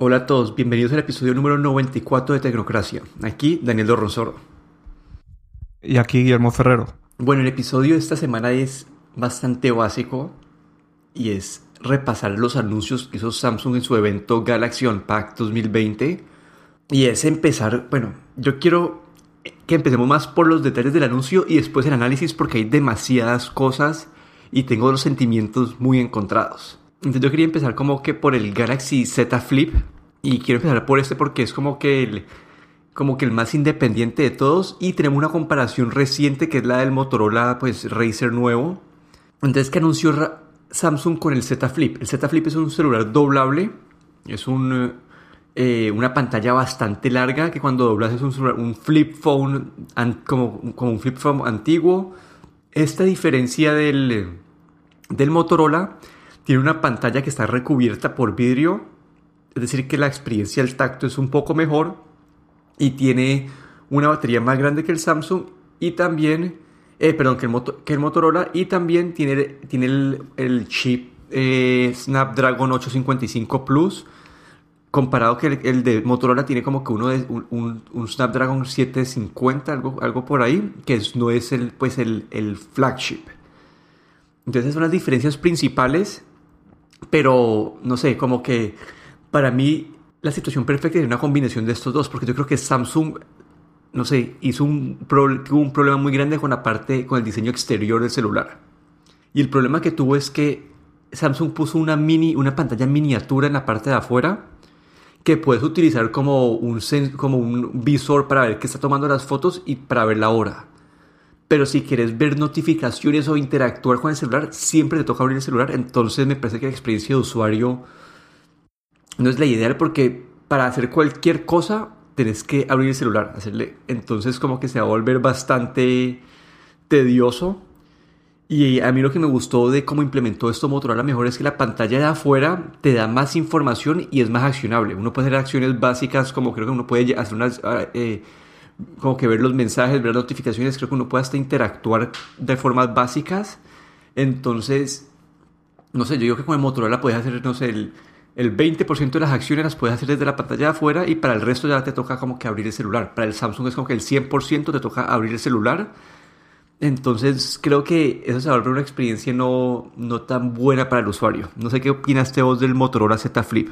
Hola a todos, bienvenidos al episodio número 94 de Tecnocracia. Aquí Daniel Dorronsoro. Y aquí Guillermo Ferrero. Bueno, el episodio de esta semana es bastante básico y es repasar los anuncios que hizo Samsung en su evento Galaxy Unpacked 2020. Y es empezar, bueno, yo quiero que empecemos más por los detalles del anuncio y después el análisis porque hay demasiadas cosas y tengo los sentimientos muy encontrados. Entonces yo quería empezar como que por el Galaxy Z Flip y quiero empezar por este porque es como que el, como que el más independiente de todos y tenemos una comparación reciente que es la del Motorola pues Razer nuevo. Entonces que anunció Samsung con el Z Flip. El Z Flip es un celular doblable, es un, eh, una pantalla bastante larga que cuando doblas es un, un flip phone como, como un flip phone antiguo. Esta diferencia del, del Motorola tiene una pantalla que está recubierta por vidrio, es decir, que la experiencia del tacto es un poco mejor y tiene una batería más grande que el Samsung y también, eh, perdón, que el, que el, Motorola y también tiene, tiene el, chip eh, Snapdragon 855 Plus comparado que el, de Motorola tiene como que uno de un, Snapdragon 750 algo, algo por ahí que no es el pues el, el flagship. Entonces son las diferencias principales pero, no sé, como que para mí la situación perfecta es una combinación de estos dos, porque yo creo que Samsung, no sé, hizo un, tuvo un problema muy grande con la parte, con el diseño exterior del celular. Y el problema que tuvo es que Samsung puso una mini, una pantalla miniatura en la parte de afuera que puedes utilizar como un, como un visor para ver qué está tomando las fotos y para ver la hora. Pero si quieres ver notificaciones o interactuar con el celular, siempre te toca abrir el celular. Entonces me parece que la experiencia de usuario no es la ideal porque para hacer cualquier cosa tenés que abrir el celular, hacerle. Entonces como que se va a volver bastante tedioso. Y a mí lo que me gustó de cómo implementó esto Motorola mejor es que la pantalla de afuera te da más información y es más accionable. Uno puede hacer acciones básicas como creo que uno puede hacer unas... Eh, como que ver los mensajes, ver las notificaciones, creo que uno puede hasta interactuar de formas básicas. Entonces, no sé, yo digo que con el Motorola puedes hacer, no sé, el, el 20% de las acciones las puedes hacer desde la pantalla de afuera y para el resto ya te toca como que abrir el celular. Para el Samsung es como que el 100% te toca abrir el celular. Entonces creo que eso se va a volver una experiencia no, no tan buena para el usuario. No sé qué opinaste vos del Motorola Z Flip.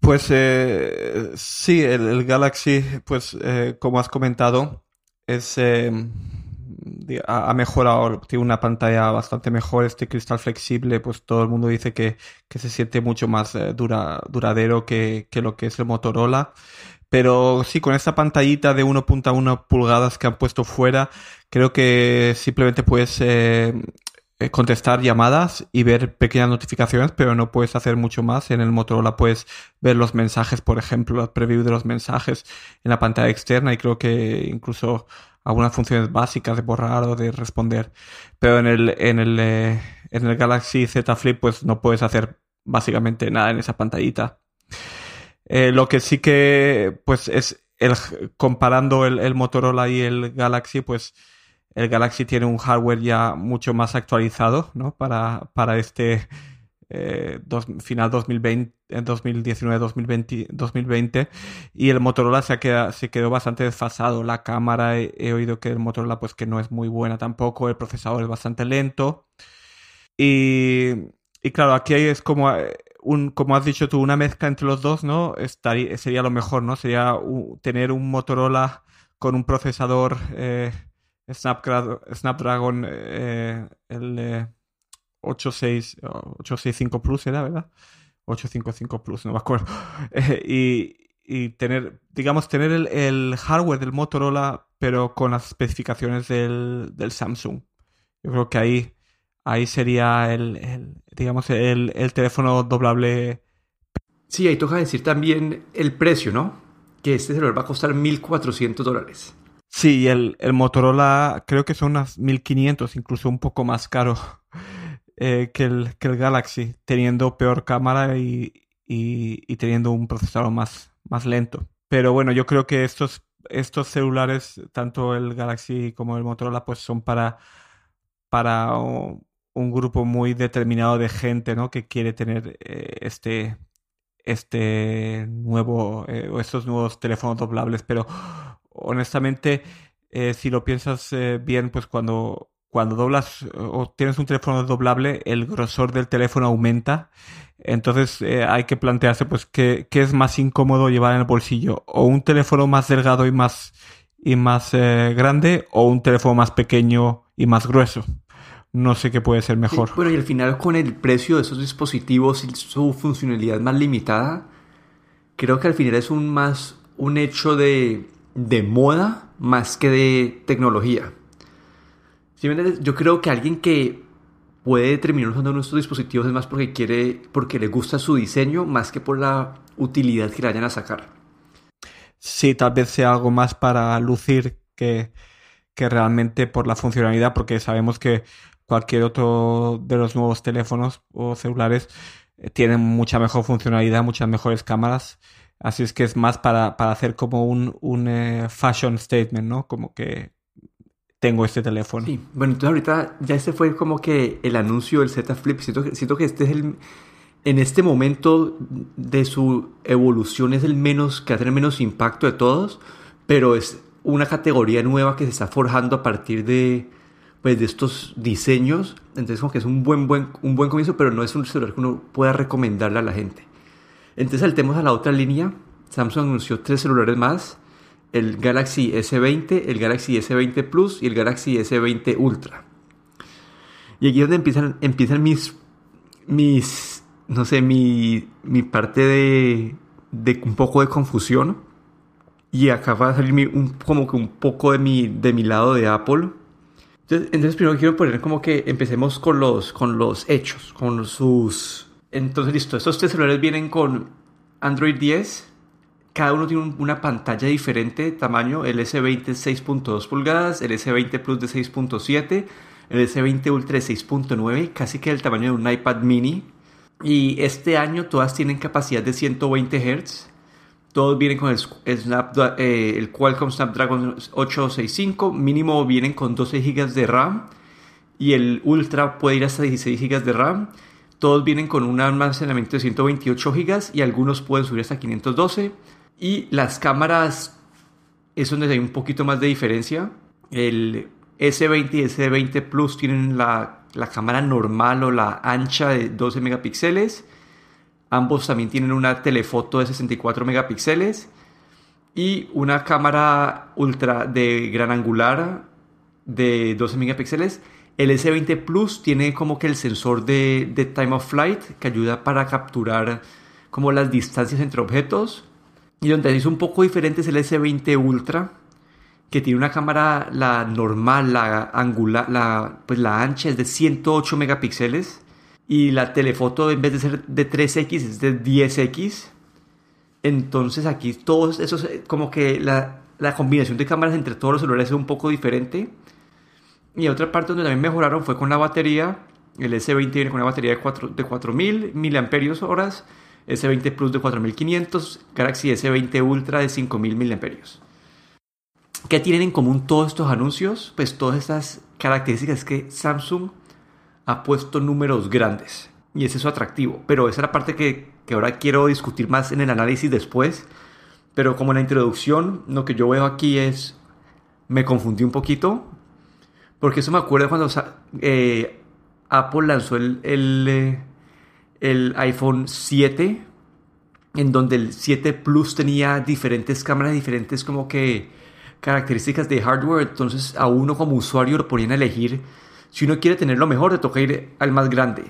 Pues eh, sí, el, Galaxy, pues eh, como has comentado, es eh, ha, mejorado, tiene una pantalla bastante mejor, este cristal flexible, pues todo el mundo dice que, se siente mucho más dura, duradero que, que, lo que es el Motorola. Pero sí, con esta pantallita de 1.1 pulgadas que han puesto fuera, creo que simplemente puedes eh, contestar llamadas y ver pequeñas notificaciones, pero no puedes hacer mucho más. En el Motorola puedes ver los mensajes, por ejemplo, los preview de los mensajes en la pantalla externa y creo que incluso algunas funciones básicas de borrar o de responder. Pero en el, en el, eh, en el Galaxy Z Flip pues no puedes hacer básicamente nada en esa pantallita. Eh, lo que sí que pues es el, comparando el, el Motorola y el Galaxy pues el Galaxy tiene un hardware ya mucho más actualizado ¿no? para, para este eh, final 2020, 2019-2020 2020, y el Motorola se, se quedó bastante desfasado. La cámara, he, oído que el Motorola pues que no es muy buena tampoco, el procesador es bastante lento. Y, y claro, aquí es como, eh, un, como has dicho tú, una mezcla entre los dos, ¿no? Estaría, sería lo mejor, ¿no? Sería tener un Motorola con un procesador... Eh, Snapdragon, eh, el 865 Plus era, ¿verdad? 855 Plus, no me acuerdo. y, y, tener, digamos, tener el, hardware del Motorola, pero con las especificaciones del, del Samsung. Yo creo que ahí, ahí sería el, digamos, el, el teléfono doblable. Sí, ahí toca decir también el precio, ¿no? Que este celular va a costar 1.400 dólares. Sí, el, el Motorola creo que son unas 1500, incluso un poco más caro eh, que, el, que el Galaxy, teniendo peor cámara y, y, teniendo un procesador más, más lento. Pero bueno, yo creo que estos, estos celulares, tanto el Galaxy como el Motorola, pues son para, para un grupo muy determinado de gente, ¿no? Que quiere tener eh, este, este nuevo eh, o estos nuevos teléfonos doblables, pero honestamente, eh, si lo piensas eh, bien, pues cuando, cuando doblas o tienes un teléfono doblable, el grosor del teléfono aumenta. Entonces hay que plantearse pues qué, qué, es más incómodo llevar en el bolsillo, o un teléfono más delgado y más, y más grande, o un teléfono más pequeño y más grueso no sé qué puede ser mejor. bueno, y al final con el precio de esos dispositivos y su funcionalidad más limitada, creo que al final es un más un hecho de, de moda más que de tecnología. Yo creo que alguien que puede terminar usando nuestros dispositivos es más porque quiere, porque le gusta su diseño, más que por la utilidad que le vayan a sacar. Sí, tal vez sea algo más para lucir que, que realmente por la funcionalidad, porque sabemos que cualquier otro de los nuevos teléfonos o celulares eh, tienen mucha mejor funcionalidad, muchas mejores cámaras. Así es que es más para, hacer como un, un eh, fashion statement, ¿no? Como que tengo este teléfono. Sí, bueno, entonces ahorita ya este fue como que el anuncio del Z Flip. Siento que, siento que este es el, en este momento de su evolución es el menos, que va a menos impacto de todos, pero es una categoría nueva que se está forjando a partir de, pues, de estos diseños. Entonces, como que es un buen, buen, un buen comienzo, pero no es un celular que uno pueda recomendarle a la gente. Entonces, saltemos a la otra línea. Samsung anunció tres celulares más: el Galaxy S20, el Galaxy S20 Plus y el Galaxy S20 Ultra. Y aquí es donde empiezan, empiezan mis, mis, no sé, mi, mi parte de, de un poco de confusión. Y acá va a salir un, como que un poco de mi, de mi lado de Apple entonces, primero quiero poner como que empecemos con los, con los hechos, con sus... Entonces, listo, estos tres celulares vienen con Android 10. Cada uno tiene una pantalla diferente tamaño. El S20 es 6.2 pulgadas, el S20 Plus de 6.7, el S20 Ultra de 6.9, casi que el tamaño de un iPad mini. Y este año todas tienen capacidad de 120 Hz todos vienen con el, eh, el Qualcomm Snapdragon 865. Mínimo vienen con 12 GB de RAM. Y el Ultra puede ir hasta 16 GB de RAM. Todos vienen con un almacenamiento de 128 GB y algunos pueden subir hasta 512. Y las cámaras es donde hay un poquito más de diferencia. El S20 y S20 Plus tienen la, la cámara normal o la ancha de 12 megapíxeles Ambos también tienen una telefoto de 64 megapíxeles y una cámara ultra de gran angular de 12 megapíxeles. El S20 Plus tiene como que el sensor de, de, time of flight que ayuda para capturar como las distancias entre objetos. Y donde es un poco diferente es el S20 Ultra que tiene una cámara la normal, la angular, la, pues la ancha es de 108 megapíxeles y la telefoto en vez de ser de 3X es de 10X. Entonces aquí todos esos, como que la, la combinación de cámaras entre todos los celulares es un poco diferente. Y otra parte donde también mejoraron fue con la batería. El S20 viene con una batería de, 4, de 4000 mAh, S20 Plus de 4500, Galaxy S20 Ultra de 5000 mAh. ¿Qué tienen en común todos estos anuncios? Pues todas estas características que Samsung ha puesto números grandes y es eso atractivo. Pero esa es la parte que, que ahora quiero discutir más en el análisis después. Pero como en la introducción, lo que yo veo aquí es, me confundí un poquito, porque eso me acuerda cuando eh, Apple lanzó el, el, eh, iPhone 7, en donde el 7 Plus tenía diferentes cámaras, diferentes como que características de hardware, entonces a uno como usuario lo ponían a elegir si uno quiere tener lo mejor, te toca ir al más grande.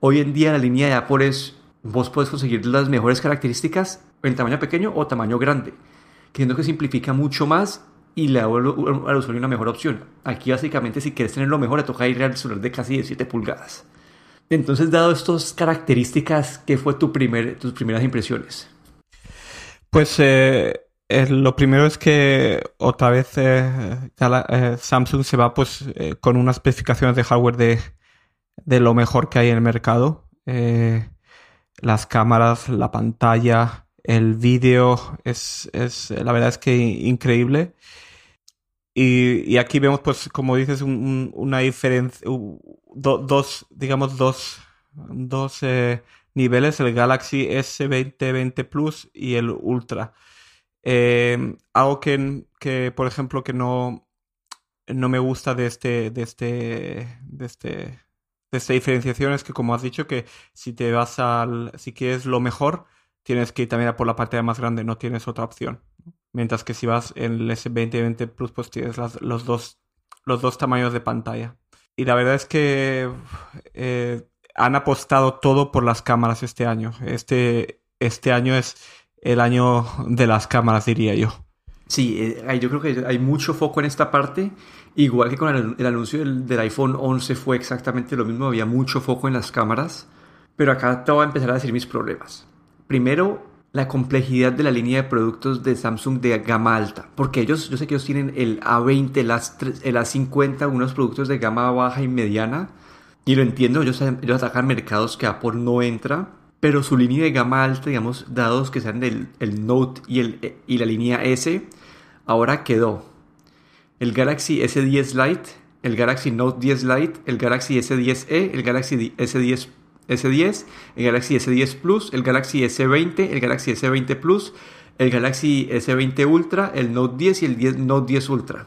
Hoy en día la línea de Apple es, vos puedes conseguir las mejores características en tamaño pequeño o tamaño grande, creyendo que simplifica mucho más y le da al usuario una mejor opción. Aquí básicamente si quieres tener lo mejor, te toca ir al celular de casi 17 pulgadas. Entonces, dado estas características, ¿qué fue tu primer, tus primeras impresiones? Pues eh, eh, lo primero es que otra vez eh, Samsung se va pues con unas especificaciones de hardware de, de, lo mejor que hay en el mercado. las cámaras, la pantalla, el vídeo, es, es, la verdad es que increíble. Y, y aquí vemos pues como dices una diferencia, dos, digamos dos, dos niveles, el Galaxy S20, Plus y el Ultra. Eh, algo que, que, por ejemplo, que no, no me gusta de este, de este, de este, de esta diferenciación es que, como has dicho, que si te vas al, si quieres lo mejor, tienes que ir también a por la pantalla más grande, no tienes otra opción. Mientras que si vas en el S20 Plus, pues tienes los, dos, los dos tamaños de pantalla. Y la verdad es que eh, han apostado todo por las cámaras este año. Este, este año es el año de las cámaras, diría yo. Sí, eh, yo creo que hay mucho foco en esta parte. Igual que con el, anuncio del, del, iPhone 11 fue exactamente lo mismo, había mucho foco en las cámaras. Pero acá te voy a empezar a decir mis problemas. Primero, la complejidad de la línea de productos de Samsung de gama alta. Porque ellos, yo sé que ellos tienen el A20, el, A50, unos productos de gama baja y mediana. Y lo entiendo, ellos, ellos atacan mercados que Apple no entra. Pero su línea de gama alta, digamos, dados que sean el, el Note y, el, y la línea S, ahora quedó el Galaxy S10 Lite, el Galaxy Note 10 Lite, el Galaxy S10e, el Galaxy S10 S10, el Galaxy S10 Plus, el Galaxy S20, el Galaxy S20 Plus, el Galaxy S20 Ultra, el Note 10 y el 10, Note 10 Ultra.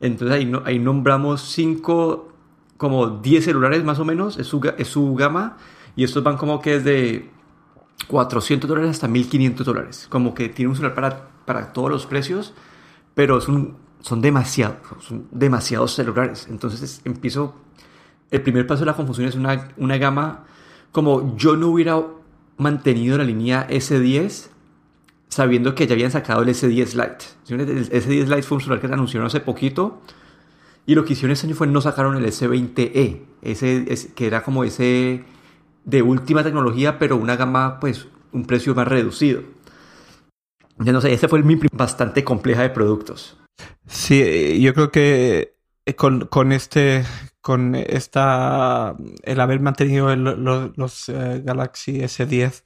Entonces ahí, ahí nombramos 5, como 10 celulares más o menos, es su, es su gama, y estos van como que desde 400 dólares hasta 1500 dólares. Como que tiene un celular para, para todos los precios, pero son, son demasiados, son demasiados celulares. Entonces empiezo, el primer paso de la confusión es una, una gama como yo no hubiera mantenido la línea S10 sabiendo que ya habían sacado el S10 Lite. El S10 Lite fue un celular que anunció hace poquito y lo que hicieron ese año fue no sacaron el S20e, ese, que era como ese de última tecnología, pero una gama, pues, un precio más reducido. Ya no sé, ese fue el bastante compleja de productos. Sí, yo creo que con, con este con esta el haber mantenido los eh, Galaxy S10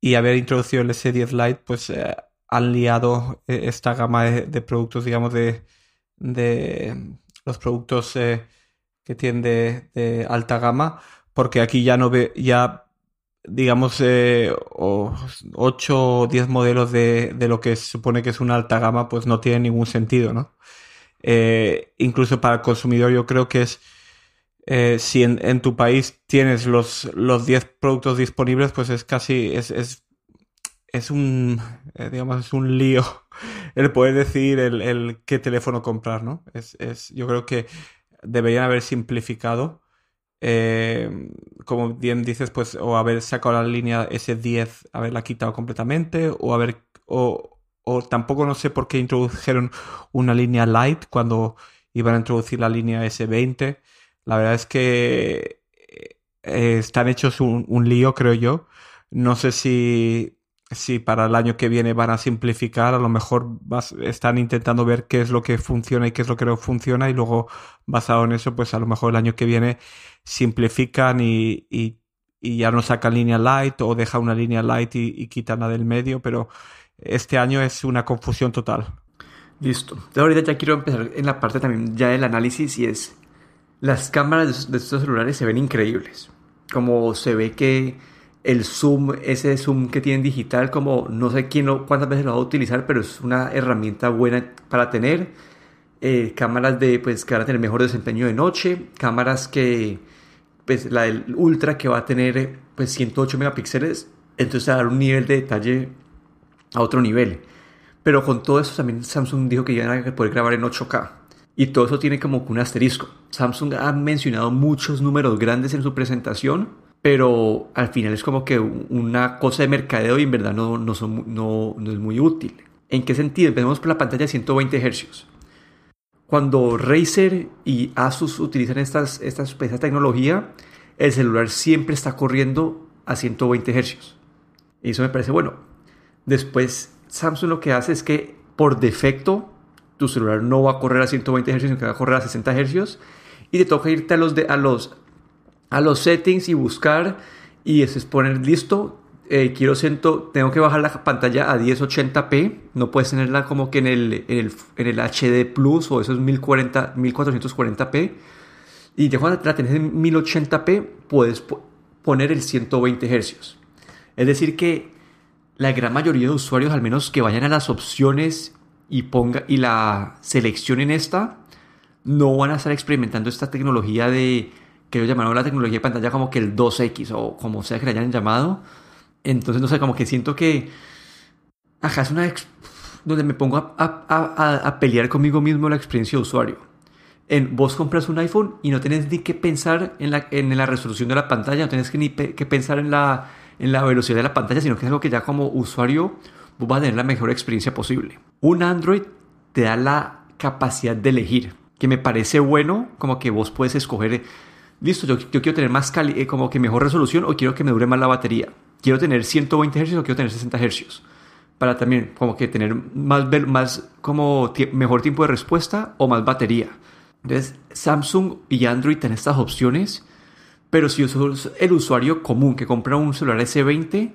y haber introducido el S10 Lite, pues eh, han liado eh, esta gama de, productos, digamos, de, de los productos que tienen de, alta gama, porque aquí ya no ve, ya digamos, 8 o 10 modelos de, de, lo que se supone que es una alta gama, pues no tiene ningún sentido, ¿no? Eh, incluso para el consumidor yo creo que es, eh, si en, tu país tienes los, los 10 productos disponibles, pues es casi, es, es, es un, eh, digamos, es un lío el poder decidir el, el, qué teléfono comprar, ¿no? Es, es, yo creo que deberían haber simplificado. como bien dices, pues o haber sacado la línea S10, haberla quitado completamente, o haber, o tampoco no sé por qué introdujeron una línea light cuando iban a introducir la línea S20. La verdad es que eh, están hechos un, lío, creo yo. No sé si, si para el año que viene van a simplificar, a lo mejor están intentando ver qué es lo que funciona y qué es lo que no funciona y luego basado en eso, pues a lo mejor el año que viene simplifican y, y, ya no sacan línea light o deja una línea light y, y quitan la del medio, pero este año es una confusión total. Listo. Entonces ahorita ya quiero empezar en la parte también ya del análisis y es las cámaras de estos celulares se ven increíbles. Como se ve que el zoom, ese zoom que tienen digital, como no sé quién o cuántas veces lo va a utilizar, pero es una herramienta buena para tener. Eh, cámaras de, pues, que van a tener mejor desempeño de noche, cámaras que, pues, la del Ultra que va a tener, pues, 108 megapíxeles, entonces a dar un nivel de detalle a otro nivel. Pero con todo eso también Samsung dijo que iban a poder grabar en 8K. Y todo eso tiene como un asterisco. Samsung ha mencionado muchos números grandes en su presentación, pero al final es como que una cosa de mercadeo y en verdad no, no, es muy útil. ¿En qué sentido? Empecemos por la pantalla de 120 Hz. Cuando Razer y Asus utilizan estas, estas, esta tecnología, el celular siempre está corriendo a 120 Hz. Y eso me parece bueno. Después, Samsung lo que hace es que por defecto tu celular no va a correr a 120 Hz, sino que va a correr a 60 Hz. Y te toca irte a los, de, a los, a los settings y buscar. Y es poner listo. Eh, quiero siento, tengo que bajar la pantalla a 1080p. No puedes tenerla como que en el, en el, HD Plus o esos 1040, 1440p. Y ya cuando la tenés en 1080p, puedes poner el 120 Hz. Es decir, que la gran mayoría de usuarios, al menos que vayan a las opciones y, ponga, y la seleccionen esta, no van a estar experimentando esta tecnología de, que ellos llamaron la tecnología de pantalla como que el 2X o como sea que le hayan llamado. Entonces, no sé, como que siento que, ajá, es una, donde me pongo a, a, a, pelear conmigo mismo la experiencia de usuario. En vos compras un iPhone y no tenés ni que pensar en la, en la resolución de la pantalla, no tenés que ni que pensar en la, en la velocidad de la pantalla, sino que es algo que ya como usuario vos vas a tener la mejor experiencia posible. Un Android te da la capacidad de elegir, que me parece bueno, como que vos puedes escoger, listo, yo, quiero tener más cali eh, como que mejor resolución o quiero que me dure más la batería. Quiero tener 120 Hz o quiero tener 60 Hz para también como que tener más, más como mejor tiempo de respuesta o más batería. Entonces, Samsung y Android tienen estas opciones, pero si sos el usuario común que compra un celular S20,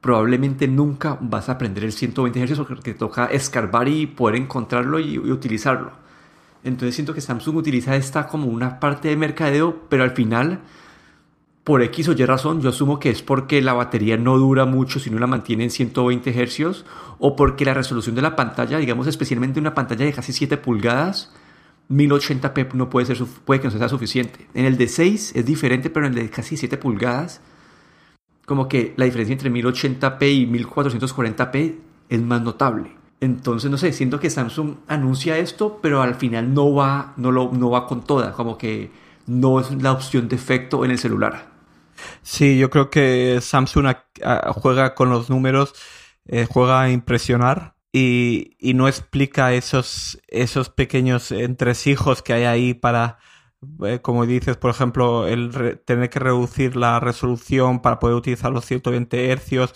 probablemente nunca vas a aprender el 120 Hz porque te toca escarbar y poder encontrarlo y, utilizarlo. Entonces siento que Samsung utiliza esta como una parte de mercadeo, pero al final por X o Y razón, yo asumo que es porque la batería no dura mucho si no la mantiene en 120 Hz o porque la resolución de la pantalla, digamos especialmente una pantalla de casi 7 pulgadas, 1080p no puede, ser, puede que no sea suficiente. En el de 6 es diferente, pero en el de casi 7 pulgadas, como que la diferencia entre 1080p y 1440p es más notable. Entonces, no sé, siento que Samsung anuncia esto, pero al final no va, no lo, no va con toda, como que no es la opción de efecto en el celular. Sí, yo creo que Samsung juega con los números, eh, juega a impresionar y, no explica esos, esos pequeños entresijos que hay ahí para, eh, como dices, por ejemplo, el tener que reducir la resolución para poder utilizar los 120 hercios,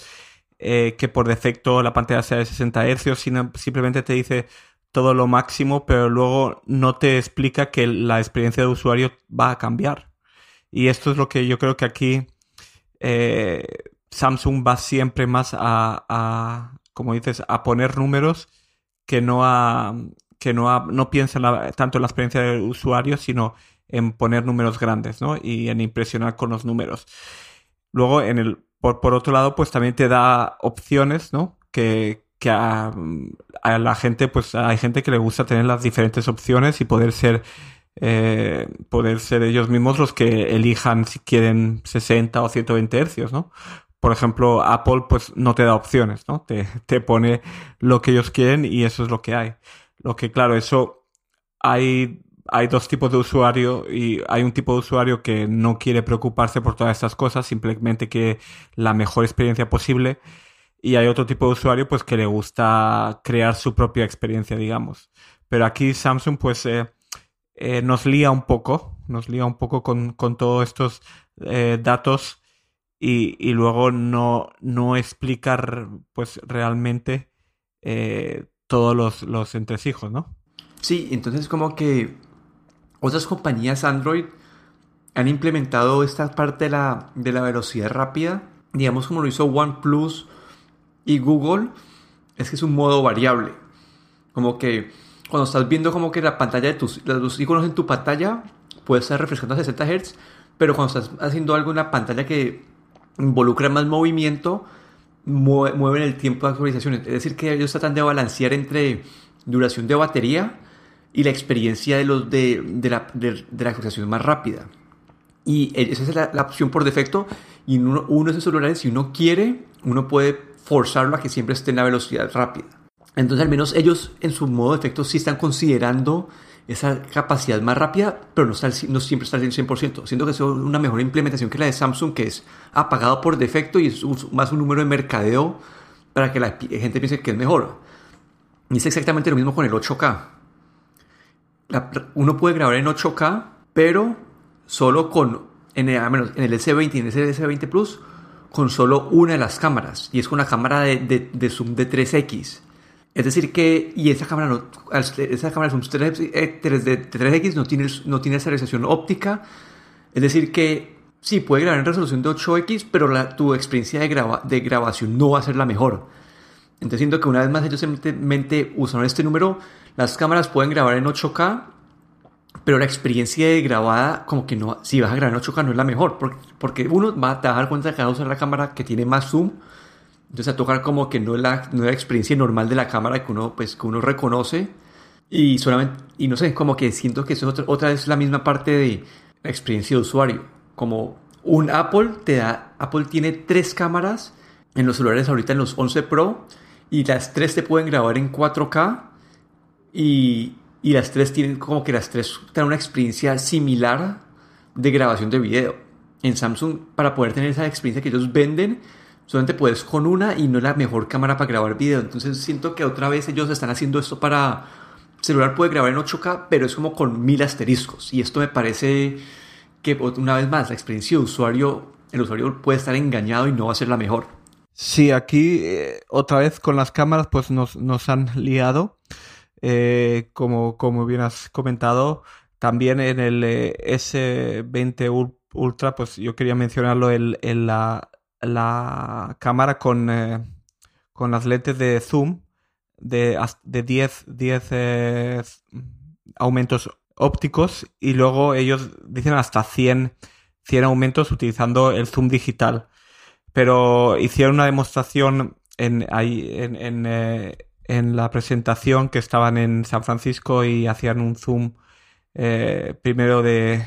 eh, que por defecto la pantalla sea de 60 hercios, sino simplemente te dice todo lo máximo, pero luego no te explica que la experiencia de usuario va a cambiar. Y esto es lo que yo creo que aquí eh, Samsung va siempre más a, como dices, a poner números que no a que no, no piensa tanto en la experiencia del usuario, sino en poner números grandes, ¿no? Y en impresionar con los números. Luego, en el, por, por otro lado, pues también te da opciones, ¿no? Que, que a, a, la gente, pues hay gente que le gusta tener las diferentes opciones y poder ser eh, poder ser ellos mismos los que elijan si quieren 60 o 120 hercios, ¿no? Por ejemplo, Apple pues no te da opciones, ¿no? Te, te pone lo que ellos quieren y eso es lo que hay. Lo que, claro, eso hay, hay dos tipos de usuario y hay un tipo de usuario que no quiere preocuparse por todas estas cosas, simplemente que la mejor experiencia posible. Y hay otro tipo de usuario pues que le gusta crear su propia experiencia, digamos. Pero aquí Samsung pues eh, eh, nos lía un poco, nos lía un poco con, todos estos eh, datos y, luego no, no explicar pues realmente eh, todos los, los entresijos, ¿no? Sí, entonces como que otras compañías Android han implementado esta parte de la, de la velocidad rápida, digamos como lo hizo OnePlus y Google, es que es un modo variable. Como que cuando estás viendo como que la pantalla de tus, los iconos en tu pantalla puede estar refrescando a 60 Hz, pero cuando estás haciendo algo en la pantalla que involucra más movimiento, mueven el tiempo de actualización. Es decir, que ellos tratan de balancear entre duración de batería y la experiencia de, los de, de, la, actualización más rápida. Y esa es la, opción por defecto. Y uno, uno de esos celulares, si uno quiere, uno puede forzarlo a que siempre esté en la velocidad rápida. Entonces al menos ellos en su modo de efecto sí están considerando esa capacidad más rápida, pero no, no siempre está al 100%. Siento que es una mejor implementación que la de Samsung, que es apagado por defecto y es más un número de mercadeo para que la gente piense que es mejor. Y es exactamente lo mismo con el 8K. uno puede grabar en 8K, pero solo con, en el, en el S20 y en el S20 Plus, con solo una de las cámaras. Y es con una cámara de, de, de zoom de 3X. Es decir que, y esa cámara, no, esa cámara un 3, de 3X, no tiene, no tiene esa realización óptica. Es decir que sí, puede grabar en resolución de 8X, pero la, tu experiencia de, graba, de grabación no va a ser la mejor. Entonces siento que una vez más ellos simplemente usaron este número. Las cámaras pueden grabar en 8K, pero la experiencia de grabada, como que no, si vas a grabar en 8K no es la mejor, porque, uno va a dar cuenta que vas a usar la cámara que tiene más zoom, entonces a tocar como que no es la, no la experiencia normal de la cámara que uno, pues, que uno reconoce, y solamente, y no sé, como que siento que eso es otra, otra vez la misma parte de la experiencia de usuario, como un Apple te da, Apple tiene tres cámaras en los celulares ahorita en los 11 Pro, y las tres te pueden grabar en 4K, y, y las tres tienen como que las tres dan una experiencia similar de grabación de video. En Samsung, para poder tener esa experiencia que ellos venden, solamente puedes con una y no es la mejor cámara para grabar video. Entonces siento que otra vez ellos están haciendo esto para... celular puede grabar en 8K, pero es como con mil asteriscos. Y esto me parece que una vez más la experiencia de usuario, el usuario puede estar engañado y no va a ser la mejor. Sí, aquí eh, otra vez con las cámaras pues nos, nos han liado. Eh, como, como bien has comentado, también en el eh, S20 Ultra, pues yo quería mencionarlo en, la, la, cámara con, eh, con las lentes de zoom de, de 10, 10 aumentos ópticos y luego ellos dicen hasta 100, 100 aumentos utilizando el zoom digital. Pero hicieron una demostración en, ahí, en, en, en la presentación que estaban en San Francisco y hacían un zoom eh, primero de,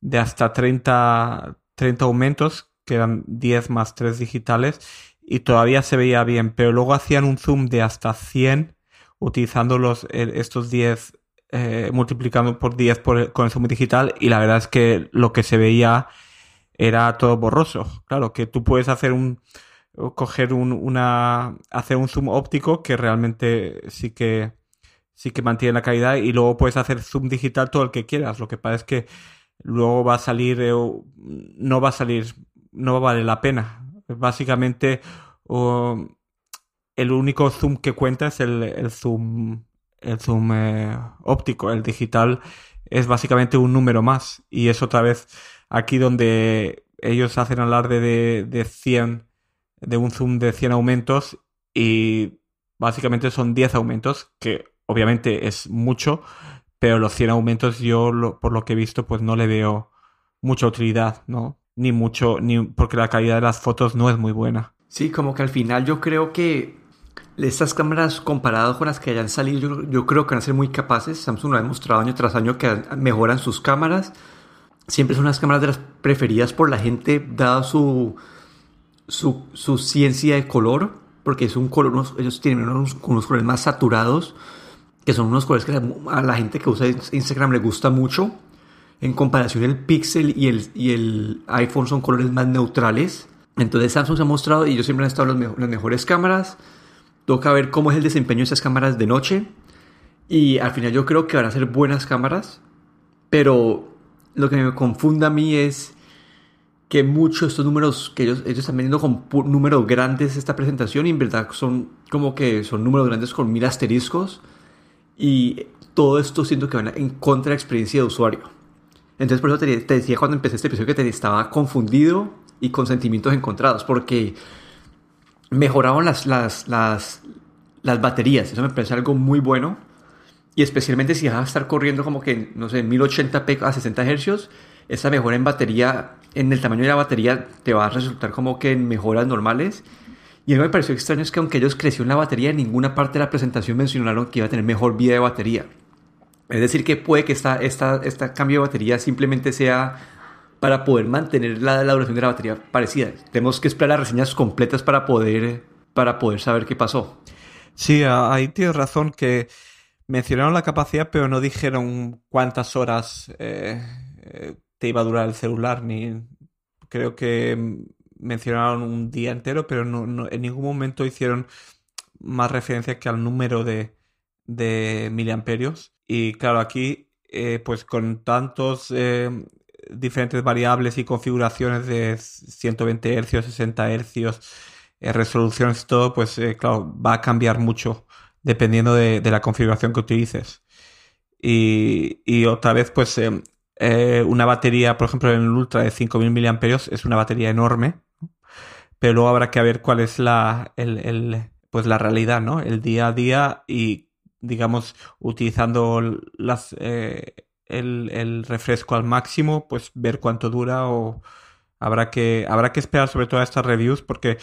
de, hasta 30, 30 aumentos, que eran 10 más 3 digitales, y todavía se veía bien, pero luego hacían un zoom de hasta 100 utilizando los, estos 10, eh, multiplicando por 10 por con el zoom digital, y la verdad es que lo que se veía era todo borroso. Claro, que tú puedes hacer un, coger un, una, hacer un zoom óptico que realmente sí que, sí que mantiene la calidad y luego puedes hacer zoom digital todo el que quieras. Lo que pasa es que luego va a salir, eh, no va a salir, no vale la pena. Básicamente, el único zoom que cuenta es el, el zoom, el zoom eh, óptico. El digital es básicamente un número más. Y es otra vez aquí donde ellos hacen alarde de, de 100 de un zoom de 100 aumentos y básicamente son 10 aumentos, que obviamente es mucho, pero los 100 aumentos yo por lo que he visto pues no le veo mucha utilidad, ¿no? Ni mucho, ni porque la calidad de las fotos no es muy buena. Sí, como que al final yo creo que estas cámaras comparadas con las que hayan salido, yo, creo que van a ser muy capaces. Samsung lo ha demostrado año tras año que mejoran sus cámaras. Siempre son las cámaras de las preferidas por la gente, dado su, su, su ciencia de color, porque es un color, ellos tienen unos, colores más saturados, que son unos colores que a la gente que usa Instagram le gusta mucho. En comparación el Pixel y el, y el iPhone son colores más neutrales. Entonces Samsung se ha mostrado y yo siempre han estado las mejores cámaras. Toca ver cómo es el desempeño de esas cámaras de noche. Y al final yo creo que van a ser buenas cámaras. Pero lo que me confunda a mí es que muchos estos números que ellos, ellos están vendiendo con números grandes esta presentación y en verdad son como que son números grandes con mil asteriscos y todo esto siento que van en contra de la experiencia de usuario. Entonces por eso te, decía cuando empecé este episodio que te estaba confundido y con sentimientos encontrados porque mejoraban las, las, las, las baterías, eso me parece algo muy bueno y especialmente si vas a estar corriendo como que, no sé, 1080p a 60 Hz, esa mejora en batería en el tamaño de la batería te va a resultar como que en mejoras normales. Y a mí me pareció extraño es que aunque ellos crecieron la batería, en ninguna parte de la presentación mencionaron que iba a tener mejor vida de batería. Es decir, que puede que esta, esta, esta cambio de batería simplemente sea para poder mantener la, duración de la batería parecida. Tenemos que esperar las reseñas completas para poder, para poder saber qué pasó. Sí, ahí tienes razón que mencionaron la capacidad, pero no dijeron cuántas horas eh, eh, te iba a durar el celular, ni creo que mencionaron un día entero, pero no, en ningún momento hicieron más referencia que al número de, de miliamperios. Y claro, aquí, eh, pues con tantos eh, diferentes variables y configuraciones de 120 Hz, 60 Hz, resoluciones y todo, pues claro, va a cambiar mucho dependiendo de, la configuración que utilices. Y, y otra vez, pues eh, una batería, por ejemplo, en el Ultra de 5000 mAh es una batería enorme, pero luego habrá que ver cuál es la, el, pues la realidad, ¿no? El día a día y, digamos, utilizando las, eh, el, refresco al máximo, pues ver cuánto dura o habrá que, habrá que esperar sobre todo a estas reviews porque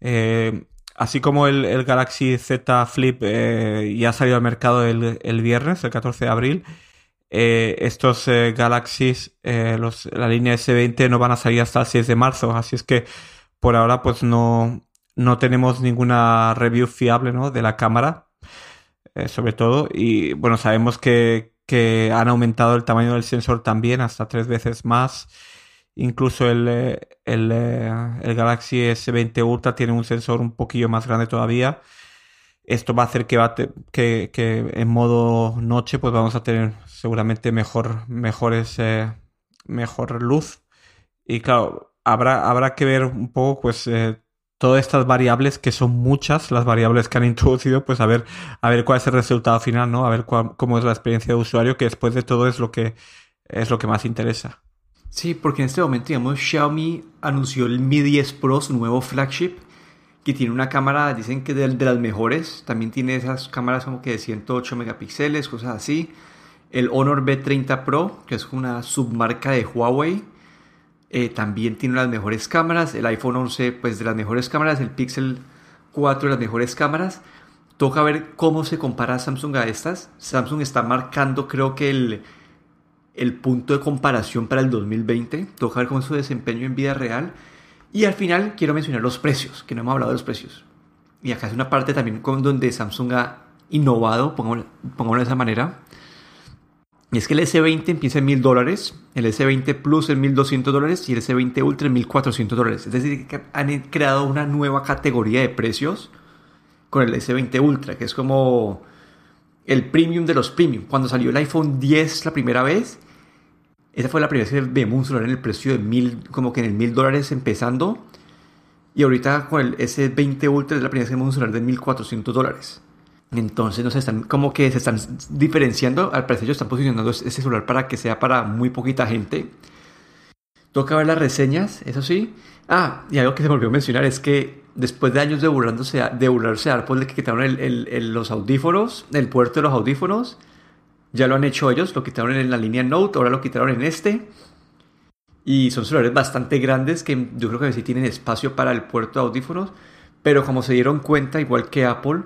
eh, así como el, Galaxy Z Flip eh, ya salió al mercado el, viernes, el 14 de abril, eh, estos Galaxies, los, la línea S20 no van a salir hasta el 6 de marzo, así es que por ahora pues no, no tenemos ninguna review fiable ¿no? de la cámara eh, sobre todo. Y bueno, sabemos que, han aumentado el tamaño del sensor también hasta tres veces más. Incluso el, eh, eh, el, Galaxy S20 Ultra tiene un sensor un poquillo más grande todavía. Esto va a hacer que, va que, que, en modo noche pues vamos a tener seguramente mejor, mejores, mejor luz. Y claro, habrá, habrá que ver un poco pues todas estas variables, que son muchas las variables que han introducido, pues a ver, a ver cuál es el resultado final, ¿no? A ver cómo es la experiencia de usuario, que después de todo es lo que es lo que más interesa. Sí, porque en este momento, digamos, Xiaomi anunció el Mi 10 Pro, su nuevo flagship, que tiene una cámara, dicen que de, de las mejores, también tiene esas cámaras como que de 108 megapíxeles, cosas así. El Honor B30 Pro, que es una submarca de Huawei, eh, también tiene las mejores cámaras. El iPhone 11, pues de las mejores cámaras. El Pixel 4 de las mejores cámaras. Toca ver cómo se compara Samsung a estas. Samsung está marcando, creo que el, el punto de comparación para el 2020. Toca ver cómo es su desempeño en vida real. Y al final quiero mencionar los precios, que no hemos hablado de los precios. Y acá es una parte también con donde Samsung ha innovado, pongámoslo de esa manera. Y es que el S20 empieza en 1000 dólares, el S20 Plus en 1200 dólares y el S20 Ultra en 1400 dólares. Es decir, que han creado una nueva categoría de precios con el S20 Ultra, que es como el premium de los premium. Cuando salió el iPhone 10 la primera vez, esa fue la primera vez que vemos en el precio de 1000, como que en el 1000 dólares empezando. Y ahorita con el S20 Ultra es la primera vez que vemos un celular de 1400 dólares. Entonces, no están como que se están diferenciando. Al parecer, ellos están posicionando ese celular para que sea para muy poquita gente. Toca ver las reseñas, eso sí. Ah, y algo que se volvió a mencionar es que después de años de burlándose, burlarse a Apple de que quitaron los audífonos, el puerto de los audífonos, ya lo han hecho ellos, lo quitaron en la línea Note, ahora lo quitaron en este. Y son celulares bastante grandes que yo creo que sí tienen espacio para el puerto de audífonos. Pero como se dieron cuenta, igual que Apple,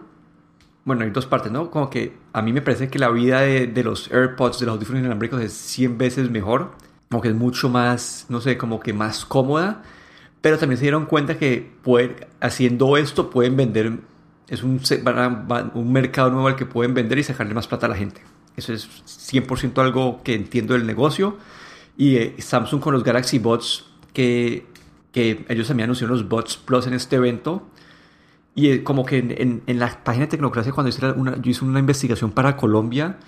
bueno, hay dos partes, ¿no? Como que a mí me parece que la vida de, de los AirPods, de los audífonos inalámbricos es 100 veces mejor, como que es mucho más, no sé, como que más cómoda, pero también se dieron cuenta que haciendo esto pueden vender, es un, un mercado nuevo al que pueden vender y sacarle más plata a la gente. Eso es 100% algo que entiendo del negocio. Y eh, Samsung con los Galaxy Bots, que, que ellos también anunciaron los Bots Plus en este evento, y eh, como que en, en, la página de Tecnocracia, cuando hice una, yo hice una investigación para Colombia,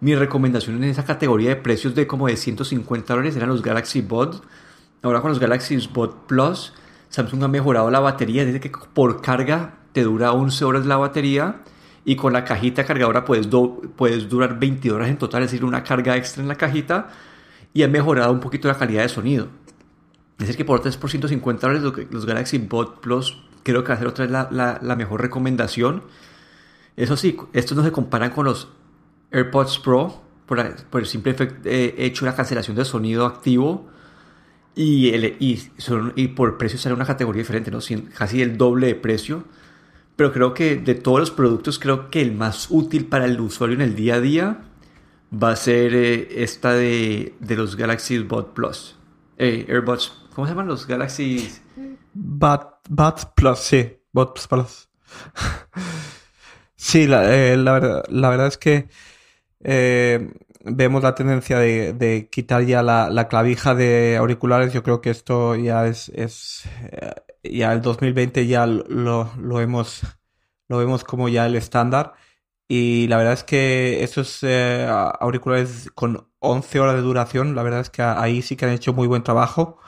mi recomendación en esa categoría de precios de como de 150 dólares eran los Galaxy Bot. Ahora con los Galaxy Bot Plus, Samsung ha mejorado la batería. Dice que por carga te dura 11 horas la batería y con la cajita cargadora puedes, puedes durar 20 horas en total, es decir, una carga extra en la cajita y ha mejorado un poquito la calidad de sonido. Es decir, que por 3 por 150 dólares los Galaxy Bot Plus creo que hacer otra vez la, mejor recomendación. Eso sí, estos no se comparan con los AirPods Pro por, el simple eh, hecho de la cancelación de sonido activo y, el, y, y, por precio sale una categoría diferente, ¿no? casi el doble de precio. Pero creo que de todos los productos, creo que el más útil para el usuario en el día a día va a ser eh, esta de, de, los Galaxy Buds Plus. Eh, AirBuds, ¿cómo se llaman los Galaxy? Bat, Plus, sí, Bot Plus. sí, la, eh, la, verdad, la, verdad, es que eh, vemos la tendencia de, quitar ya la, la, clavija de auriculares. Yo creo que esto ya es, es eh, ya el 2020 ya lo, hemos lo vemos como ya el estándar. Y la verdad es que estos auriculares con 11 horas de duración, la verdad es que ahí sí que han hecho muy buen trabajo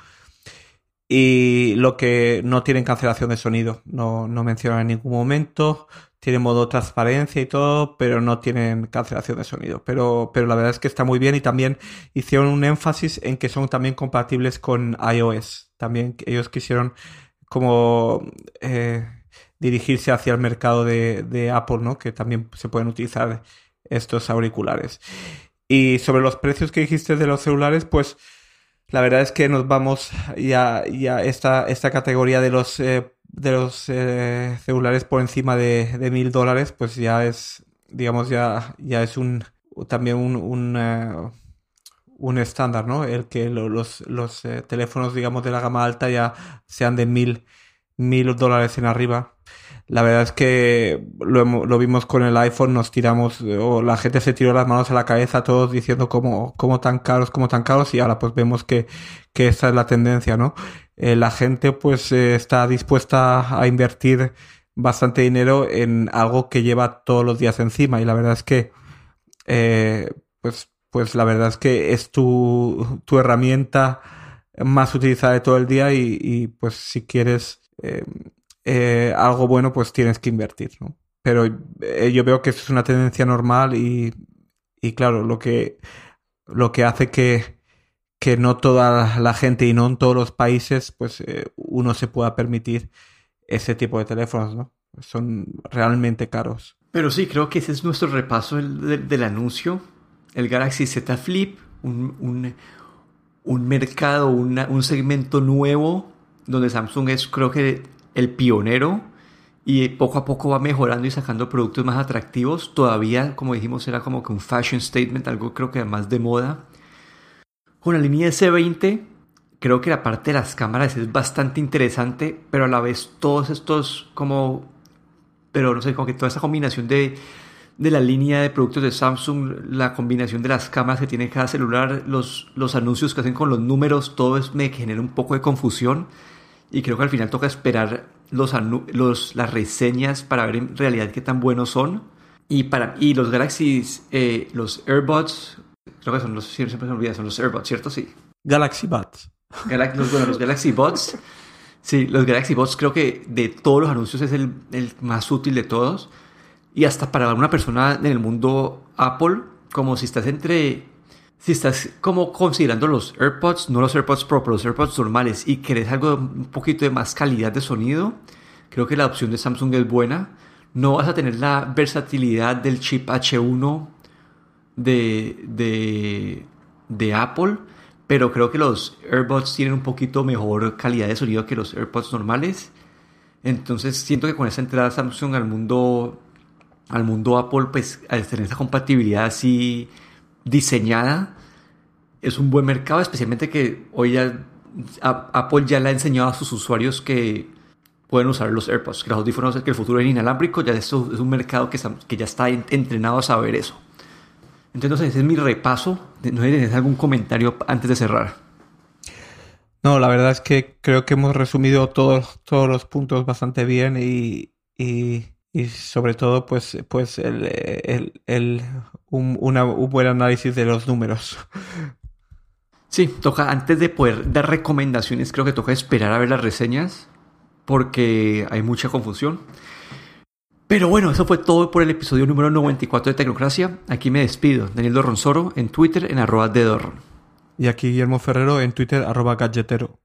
y lo que no tienen cancelación de sonido, no, no mencionan en ningún momento, tienen modo transparencia y todo, pero no tienen cancelación de sonido. Pero, pero la verdad es que está muy bien y también hicieron un énfasis en que son también compatibles con iOS. También ellos quisieron como eh, dirigirse hacia el mercado de, de Apple, ¿no? Que también se pueden utilizar estos auriculares. Y sobre los precios que dijiste de los celulares, pues la verdad es que nos vamos ya, ya esta, esta categoría de los, eh, de los eh, celulares por encima de mil dólares, pues ya es, digamos, ya, ya es un también un, un, eh, un estándar, ¿no? El que los, los teléfonos, digamos, de la gama alta ya sean de mil dólares en arriba. La verdad es que lo, lo, vimos con el iPhone, nos tiramos, o la gente se tiró las manos a la cabeza, todos diciendo cómo, cómo tan caros, cómo tan caros, y ahora pues vemos que, que esa es la tendencia, ¿no? Eh, la gente pues eh, está dispuesta a invertir bastante dinero en algo que lleva todos los días encima, y la verdad es que, eh, pues, pues la verdad es que es tu, tu herramienta más utilizada de todo el día y, y pues si quieres eh, algo bueno, pues tienes que invertir, ¿no? Pero eh, yo veo que eso es una tendencia normal y, y claro, lo que, lo que hace que, que no toda la gente y no en todos los países, pues eh, uno se pueda permitir ese tipo de teléfonos, ¿no? Son realmente caros. Pero sí, creo que ese es nuestro repaso del, del anuncio. El Galaxy Z Flip, un, un, un mercado, una, un segmento nuevo donde Samsung es, creo que, el pionero y poco a poco va mejorando y sacando productos más atractivos. Todavía, como dijimos, era como que un fashion statement, algo creo que más de moda. Con la línea S20, creo que la parte de las cámaras es bastante interesante, pero a la vez todos estos como, pero no sé, como que toda esta combinación de, de la línea de productos de Samsung, la combinación de las cámaras que tiene cada celular, los, los anuncios que hacen con los números, todo eso me genera un poco de confusión y creo que al final toca esperar los, los, las reseñas para ver en realidad qué tan buenos son. Y, para, y los Galaxy, eh, los AirBots, creo que son los, siempre se me olvida, son los AirBots, ¿cierto? Sí. Galaxy Bots. los, bueno, los Galaxy Bots. Sí, los Galaxy Bots creo que de todos los anuncios es el, el más útil de todos. Y hasta para una persona en el mundo Apple, como si estás entre si estás como considerando los AirPods, no los AirPods Pro, los AirPods normales y querés algo un poquito de más calidad de sonido, creo que la opción de Samsung es buena. No vas a tener la versatilidad del chip H1 de, de, de Apple, pero creo que los AirPods tienen un poquito mejor calidad de sonido que los AirPods normales. Entonces siento que con esa entrada Samsung al mundo al mundo Apple, pues al tener esa compatibilidad así diseñada, es un buen mercado, especialmente que hoy ya Apple ya le ha enseñado a sus usuarios que pueden usar los AirPods, que los audífonos, que el futuro es inalámbrico, ya es un mercado que, que ya está entrenado a saber eso. Entonces ese es mi repaso. ¿No tienes algún comentario antes de cerrar? No, la verdad es que creo que hemos resumido todos, todos los puntos bastante bien y, y, y sobre todo pues, pues el, el, el un, un buen análisis de los números. Sí, toca, antes de poder dar recomendaciones, creo que toca esperar a ver las reseñas, porque hay mucha confusión. Pero bueno, eso fue todo por el episodio número 94 de Tecnocracia. Aquí me despido. Daniel Dorronsoro en Twitter en arroba de Y aquí Guillermo Ferrero en Twitter arroba galletero.